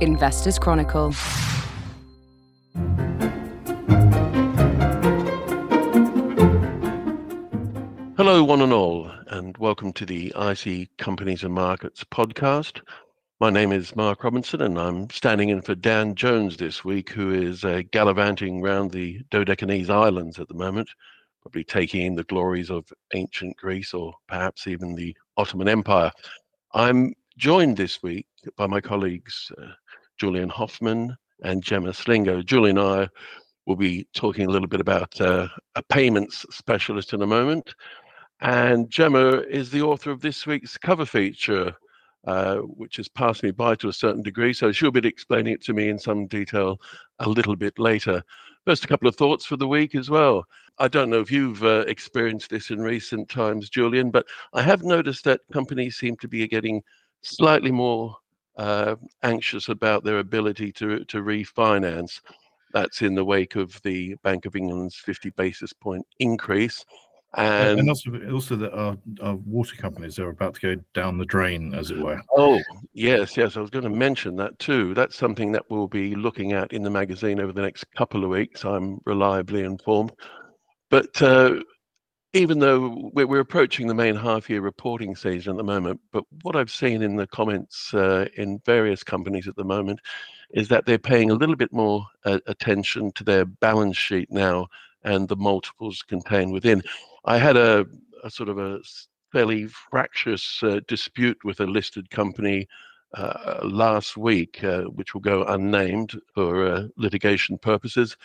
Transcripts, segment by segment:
Investors Chronicle. Hello, one and all, and welcome to the IC Companies and Markets podcast. My name is Mark Robinson, and I'm standing in for Dan Jones this week, who is uh, gallivanting around the Dodecanese Islands at the moment, probably taking in the glories of ancient Greece or perhaps even the Ottoman Empire. I'm joined this week by my colleagues uh, Julian Hofmann and Jemma Slingo. Julian and I will be talking a little bit about uh, a payments specialist in a moment. And Jemma is the author of this week's cover feature, uh, which has passed me by to a certain degree. So she'll be explaining it to me in some detail a little bit later. First, a couple of thoughts for the week as well. I don't know if you've uh, experienced this in recent times, Julian, but I have noticed that companies seem to be getting slightly more uh, anxious about their ability to to refinance. That's in the wake of the Bank of England's 50 basis point increase. And, and also, also that our, our, water companies are about to go down the drain, as it were. Oh, yes, yes. I was going to mention that too. That's something that we'll be looking at in the magazine over the next couple of weeks. I'm reliably informed. But uh, even though we're, we're, approaching the main half year reporting season at the moment, but what I've seen in the comments uh, in various companies at the moment is that they're paying a little bit more uh, attention to their balance sheet now and the multiples contained within. I had a, a sort of a fairly fractious uh, dispute with a listed company uh, last week, uh, which will go unnamed for uh, litigation purposes.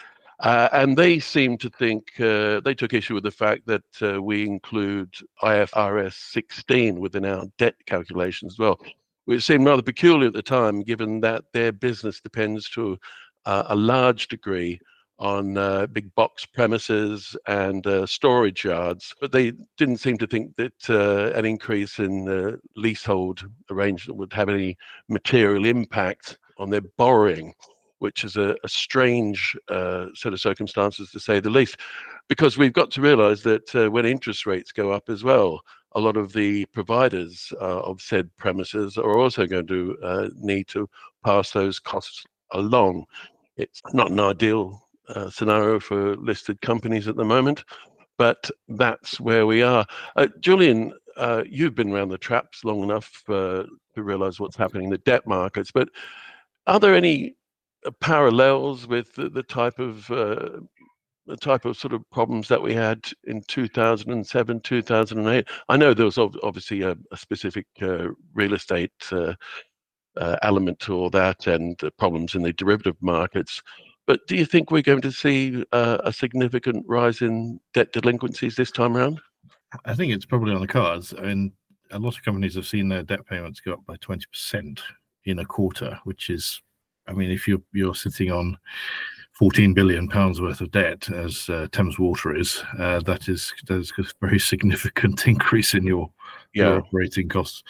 Uh, and they seem to think uh, they took issue with the fact that uh, we include IFRS 16 within our debt calculations as well, which seemed rather peculiar at the time, given that their business depends to a large degree on uh, big box premises and uh, storage yards. But they didn't seem to think that uh, an increase in leasehold arrangement would have any material impact on their borrowing which is a, a strange uh, set of circumstances to say the least, because we've got to realize that uh, when interest rates go up as well, a lot of the providers uh, of said premises are also going to uh, need to pass those costs along. It's not an ideal uh, scenario for listed companies at the moment, but that's where we are. Uh, Julian, you've been around the traps long enough to realize what's happening in the debt markets, but are there any parallels with the, the type of uh, the type of sort of problems that we had in 2007 2008 i know there was obviously a, a specific uh, real estate uh, uh, element to all that and the problems in the derivative markets but do you think we're going to see uh, a significant rise in debt delinquencies this time around? I think it's probably on the cards I mean, a lot of companies have seen their debt payments go up by 20% in a quarter which is I mean, if you're you're sitting on 14 billion pounds worth of debt, as uh, Thames Water is, uh, that is that is a very significant increase in your, yeah. your operating costs.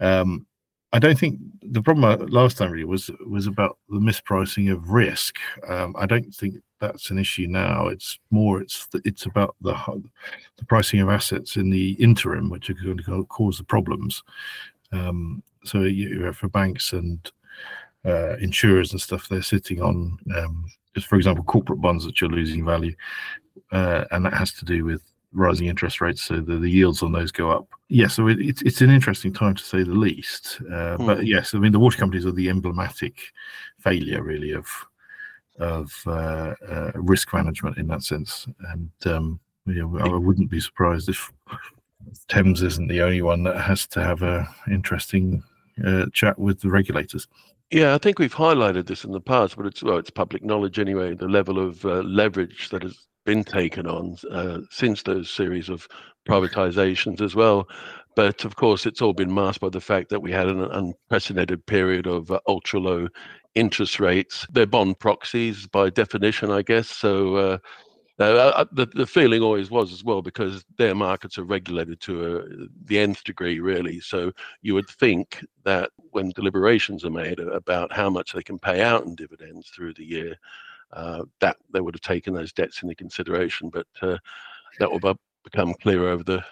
Um, I don't think the problem last time really was was about the mispricing of risk. Um, I don't think that's an issue now. It's more it's it's about the the pricing of assets in the interim, which are going to cause the problems. Um, so you, for banks and uh, insurers and stuff, they're sitting on, um, for example, corporate bonds that you're losing value, uh, and that has to do with rising interest rates, so the, the yields on those go up. Yeah, so it, it's it's an interesting time to say the least. Uh, mm. But yes, I mean the water companies are the emblematic failure, really, of of uh, uh, risk management in that sense. And um, yeah, I wouldn't be surprised if Thames isn't the only one that has to have a interesting uh, chat with the regulators. Yeah, I think we've highlighted this in the past, but it's well, it's public knowledge anyway. The level of uh, leverage that has been taken on uh, since those series of privatizations as well. But of course, it's all been masked by the fact that we had an unprecedented period of uh, ultra low interest rates. They're bond proxies by definition, I guess. So uh, uh, uh, the, the feeling always was as well because their markets are regulated to a, the nth degree, really. So you would think that when deliberations are made about how much they can pay out in dividends through the year, uh, that they would have taken those debts into consideration. But uh, that will become clearer over the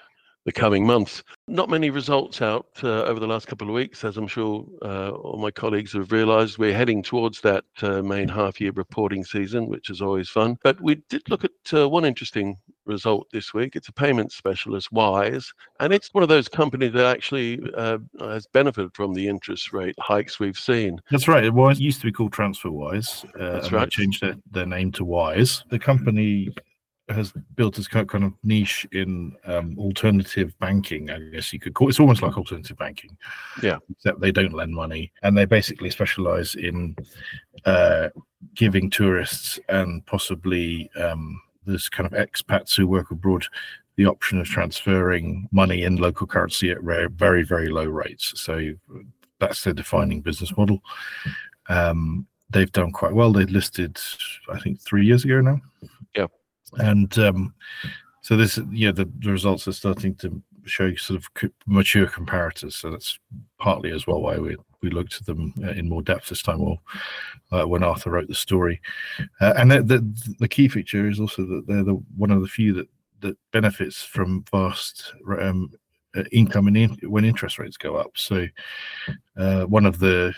the coming months. Not many results out uh, over the last couple of weeks, as I'm sure uh, all my colleagues have realised. We're heading towards that uh, main half-year reporting season, which is always fun. But we did look at uh, one interesting result this week. It's a payment specialist, Wise, and it's one of those companies that actually uh, has benefited from the interest rate hikes we've seen. That's right. It was used to be called TransferWise. Uh, That's right. They changed their, their name to Wise. The company has built its kind of niche in um, alternative banking. I guess you could call it. it's almost like alternative banking. Yeah, except they don't lend money, and they basically specialize in uh, giving tourists and possibly um, this kind of expats who work abroad the option of transferring money in local currency at rare, very very low rates. So that's their defining business model. Um, they've done quite well. They listed, I think, three years ago now. Yeah and um, so this yeah the, the results are starting to show sort of mature comparators. So that's partly as well why we we looked at them uh, in more depth this time or uh, when arthur wrote the story. Uh, and the, the, the key feature is also that they're the one of the few that that benefits from vast um, uh, income in, when interest rates go up so uh, one of the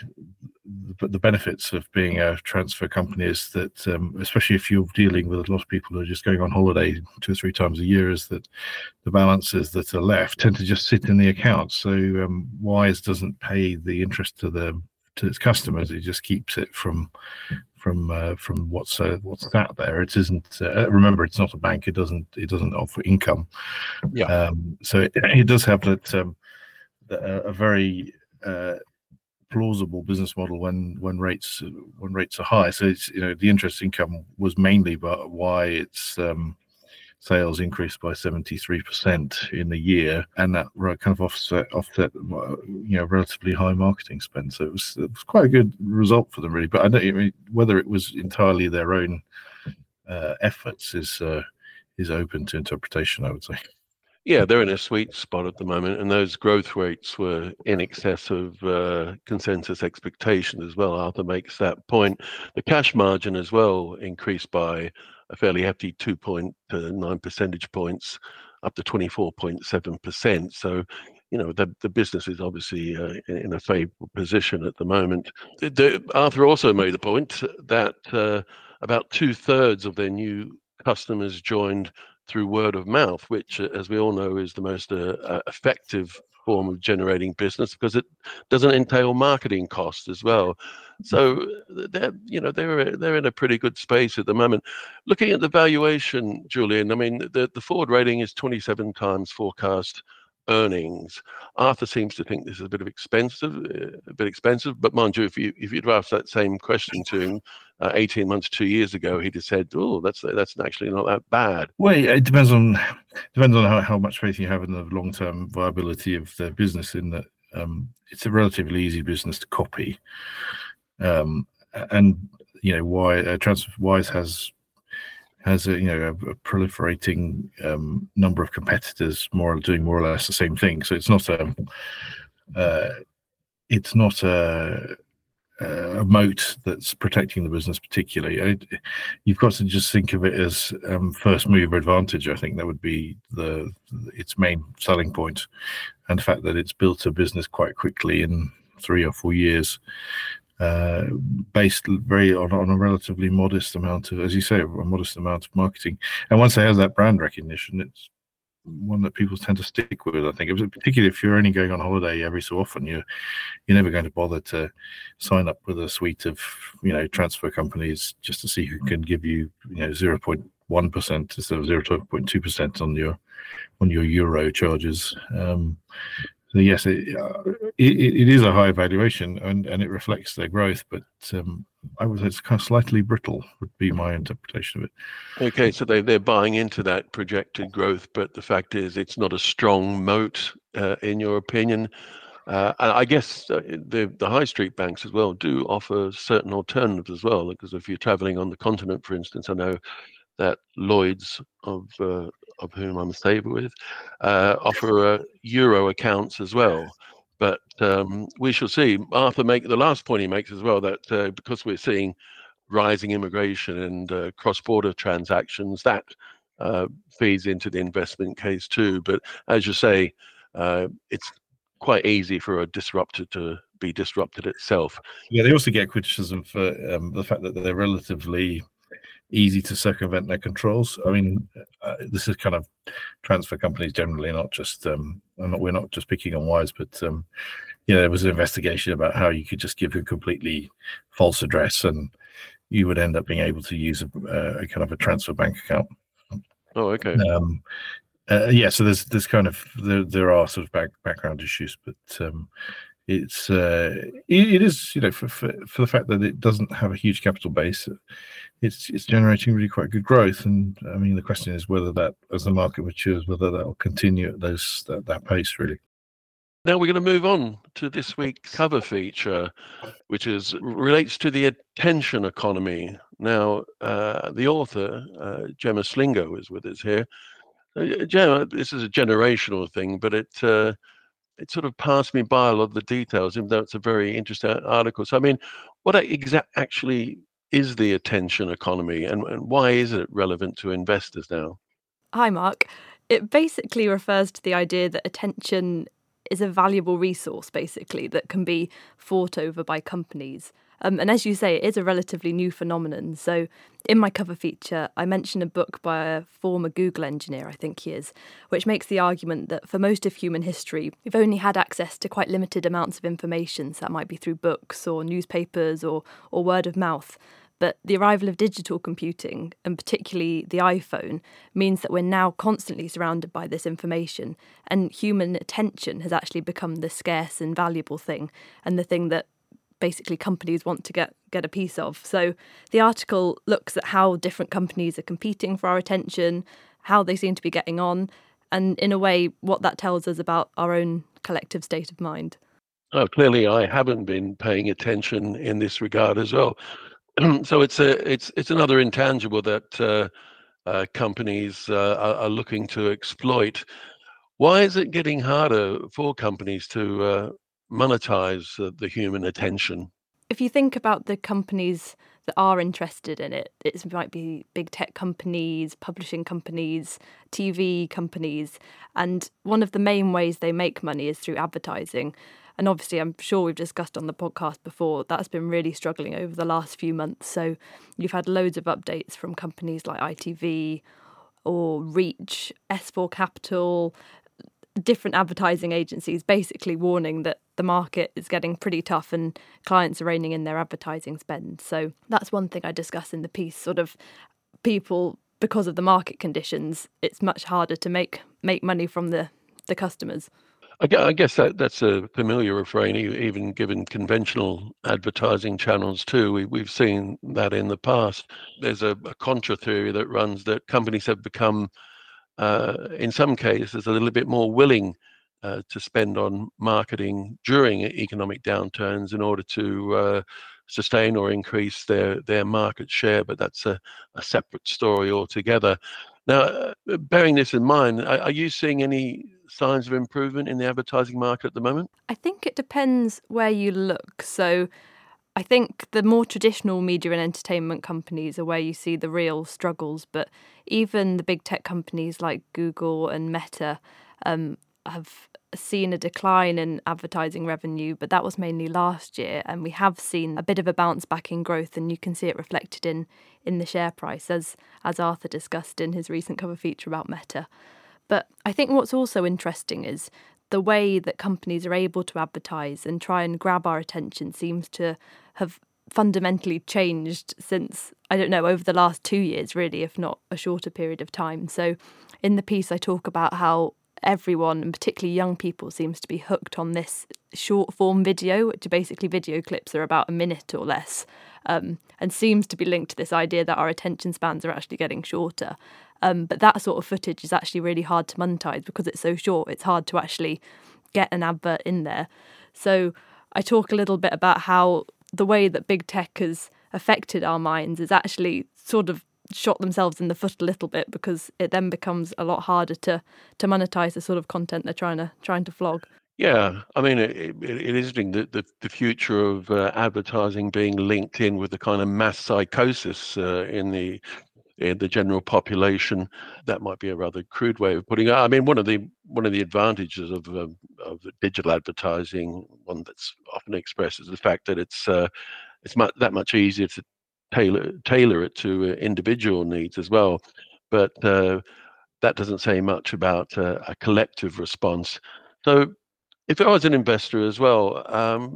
the benefits of being a transfer company is that, um, especially if you're dealing with a lot of people who are just going on holiday two or three times a year, is that the balances that are left tend to just sit in the account. So um, Wise doesn't pay the interest to the to its customers; it just keeps it from from uh, from what's uh, what's that there. It isn't. Uh, remember, it's not a bank. It doesn't it doesn't offer income. Yeah. Um, so it, it does have that um, a, a very uh, plausible business model when when rates when rates are high. So it's you know the interest income was mainly but why its um, sales increased by 73% in the year and that kind of offset offset you know relatively high marketing spend so it was, it was quite a good result for them really but i don't I mean, whether it was entirely their own uh, efforts is uh, is open to interpretation i would say yeah, they're in a sweet spot at the moment, and those growth rates were in excess of uh, consensus expectation as well. Arthur makes that point. The cash margin as well increased by a fairly hefty 2.9 percentage points, up to 24.7%. So, you know, the, the business is obviously uh, in a favorable position at the moment. The, Arthur also made the point that uh, about two thirds of their new customers joined through word of mouth, which, uh, as we all know, is the most uh, uh, effective form of generating business because it doesn't entail marketing costs as well. So they're, you know, they're they're in a pretty good space at the moment. Looking at the valuation, Julian, I mean, the the forward rating is 27 times forecast earnings. Arthur seems to think this is a bit of expensive, uh, a bit expensive. But mind you, if you if you'd asked that same question to him uh, 18 months, two years ago, he'd have said, "Oh, that's that's actually not that bad." Well, it depends on depends on how, how much faith you have in the long term viability of the business. In that, um, it's a relatively easy business to copy, um, and you know why uh, TransferWise has has a you know a, a proliferating um, number of competitors more doing more or less the same thing. So it's not a uh, it's not a, a moat that's protecting the business particularly. I, you've got to just think of it as um, first mover advantage. I think that would be the its main selling point. point, and the fact that it's built a business quite quickly in three or four years uh, based very on, on a relatively modest amount of, as you say, a modest amount of marketing. And once they have that brand recognition, it's one that people tend to stick with. I think, particularly if you're only going on holiday every so often, you're you're never going to bother to sign up with a suite of you know transfer companies just to see who can give you you know zero point one percent instead of zero point two percent on your on your euro charges. Um, so yes, it, uh, it, it is a high valuation and, and it reflects their growth, but um, I would say it's kind of slightly brittle would be my interpretation of it. Okay, so they they're buying into that projected growth, but the fact is it's not a strong moat, uh, in your opinion. Uh, I guess uh, the the high street banks as well do offer certain alternatives as well. Because if you're traveling on the continent, for instance, I know that Lloyd's of uh, of whom I'm stable with, uh, offer uh, euro accounts as well. But um, we shall see. Arthur make the last point he makes as well that uh, because we're seeing rising immigration and uh, cross-border transactions, that uh, feeds into the investment case too. But as you say, uh, it's quite easy for a disruptor to be disrupted itself. Yeah, they also get criticism for um, the fact that they're relatively easy to circumvent their controls. I mean, uh, this is kind of transfer companies generally, not just um, not, we're not just picking on Wise, but um, you know, there was an investigation about how you could just give a completely false address and you would end up being able to use a, a kind of a transfer bank account. Oh, okay. Um, uh, yeah, so there's there's kind of there, there are sort of back, background issues, but um, it's uh, it, it is you know for, for, for the fact that it doesn't have a huge capital base, it's it's generating really quite good growth. And I mean, the question is whether that as the market matures, whether that will continue at those that, that pace really. Now we're going to move on to this week's cover feature, which is relates to the attention economy. Now, uh, the author uh, Jemma Slingo is with us here. Uh, Jemma, this is a generational thing, but it uh, it sort of passed me by a lot of the details, even though it's a very interesting article. So, I mean, what exact actually is the attention economy, and, and why is it relevant to investors now? Hi, Mark. It basically refers to the idea that attention is a valuable resource, basically, that can be fought over by companies. Um, and as you say, it is a relatively new phenomenon. So, in my cover feature, I mention a book by a former Google engineer, I think he is, which makes the argument that for most of human history, we've only had access to quite limited amounts of information. So, that might be through books or newspapers or, or word of mouth. But the arrival of digital computing, and particularly the iPhone, means that we're now constantly surrounded by this information, and human attention has actually become the scarce and valuable thing, and the thing that basically companies want to get get a piece of. So the article looks at how different companies are competing for our attention, how they seem to be getting on, and in a way what that tells us about our own collective state of mind. Oh, clearly I haven't been paying attention in this regard as well. so it's a it's it's another intangible that uh, uh, companies uh, are, are, looking to exploit. Why is it getting harder for companies to uh, monetize the human attention? If you think about the companies that are interested in it, it might be big tech companies, publishing companies, TV companies, and one of the main ways they make money is through advertising. And obviously, I'm sure we've discussed on the podcast before, that's been really struggling over the last few months. So you've had loads of updates from companies like ITV or Reach, S4 Capital, different advertising agencies basically warning that the market is getting pretty tough and clients are reining in their advertising spend. So that's one thing I discuss in the piece sort of people because of the market conditions it's much harder to make make money from the the customers. I guess that that's a familiar refrain, even given conventional advertising channels too. We, we've seen that in the past. There's a, a contra theory that runs that companies have become, in some cases, a little bit more willing uh, to spend on marketing during economic downturns in order to uh, sustain or increase their their market share. But that's a, a separate story altogether. Now, uh, bearing this in mind, are, are you seeing any signs of improvement in the advertising market at the moment? I think it depends where you look. So, I think the more traditional media and entertainment companies are where you see the real struggles, but even the big tech companies like Google and Meta um, have seen a decline in advertising revenue, but that was mainly last year. And we have seen a bit of a bounce back in growth, and you can see it reflected in in the share price, as as Arthur discussed in his recent cover feature about Meta. But I think what's also interesting is the way that companies are able to advertise and try and grab our attention seems to have fundamentally changed since I don't know over the last 2 years really if not a shorter period of time. So in the piece I talk about how everyone, and particularly young people, seems to be hooked on this short form video, which are basically video clips are about a minute or less, um, and seems to be linked to this idea that our attention spans are actually getting shorter. Um, but that sort of footage is actually really hard to monetize because it's so short. It's hard to actually get an advert in there. So I talk a little bit about how the way that big tech has affected our minds is actually sort of shot themselves in the foot a little bit because it then becomes a lot harder to to monetize the sort of content they're trying to trying to flog. Yeah, I mean, it, it, it is interesting that the, the future of uh, advertising being linked in with the kind of mass psychosis uh, in the in the general population. That might be a rather crude way of putting it. I mean, one of the one of the advantages of um, of digital advertising, one that's often expressed, is the fact that it's uh, it's much, that much easier to tailor tailor it to uh, individual needs as well. But uh, that doesn't say much about uh, a collective response. So, if I was an investor as well, um,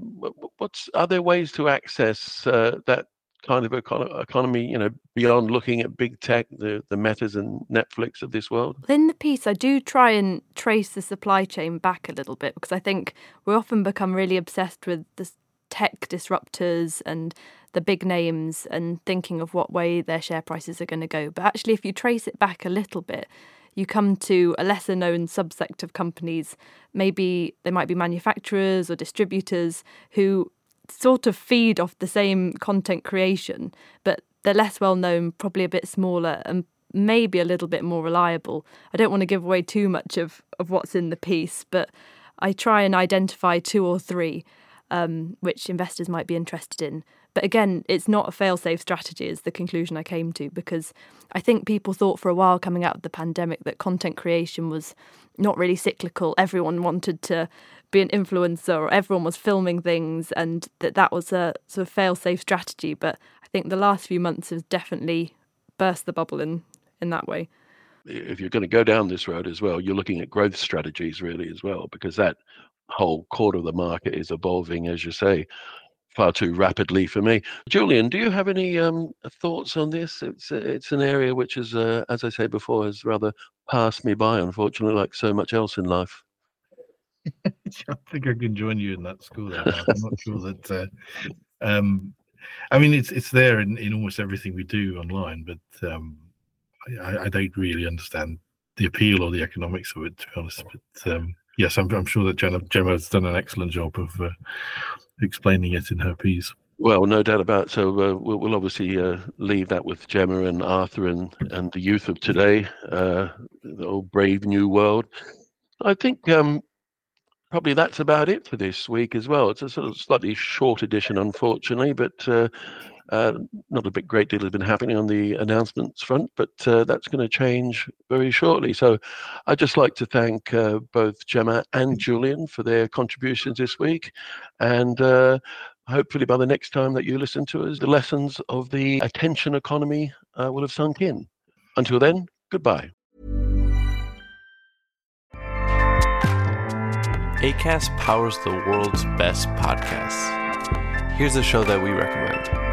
what's are there ways to access uh, that kind of economy, you know, beyond looking at big tech, the, the Metas and Netflix of this world? In the piece, I do try and trace the supply chain back a little bit because I think we often become really obsessed with the tech disruptors and the big names and thinking of what way their share prices are going to go. But actually, if you trace it back a little bit, you come to a lesser known subsect of companies. Maybe they might be manufacturers or distributors who sort of feed off the same content creation, but they're less well known, probably a bit smaller, and maybe a little bit more reliable. I don't want to give away too much of, of what's in the piece, but I try and identify two or three um, which investors might be interested in. But again, it's not a fail safe strategy, is the conclusion I came to, because I think people thought for a while coming out of the pandemic that content creation was not really cyclical. Everyone wanted to be an influencer or everyone was filming things and that that was a sort of fail safe strategy. But I think the last few months has definitely burst the bubble in, in that way. If you're going to go down this road as well, you're looking at growth strategies really as well, because that whole quarter of the market is evolving, as you say, far too rapidly for me. Julian, do you have any um, thoughts on this? It's it's an area which is, uh, as I said before, has rather passed me by, unfortunately, like so much else in life. I think I can join you in that school. I'm not sure that. Uh, um, I mean, it's it's there in, in almost everything we do online, but um, I, I, don't really understand the appeal or the economics of it, to be honest. But um, yes, I'm, I'm sure that Jenna, Jemma has done an excellent job of uh, explaining it in her piece. Well, no doubt about it. So uh, we'll, we'll, obviously uh, leave that with Jemma and Arthur and, and the youth of today, uh, the old brave new world. I think um, probably that's about it for this week as well. It's a sort of slightly short edition, unfortunately, but uh, not a big great deal has been happening on the announcements front, but uh, that's going to change very shortly. So I'd just like to thank uh, both Jemma and Julian for their contributions this week. And uh, hopefully by the next time that you listen to us, the lessons of the attention economy uh, will have sunk in. Until then, goodbye. ACAST powers the world's best podcasts. Here's a show that we recommend.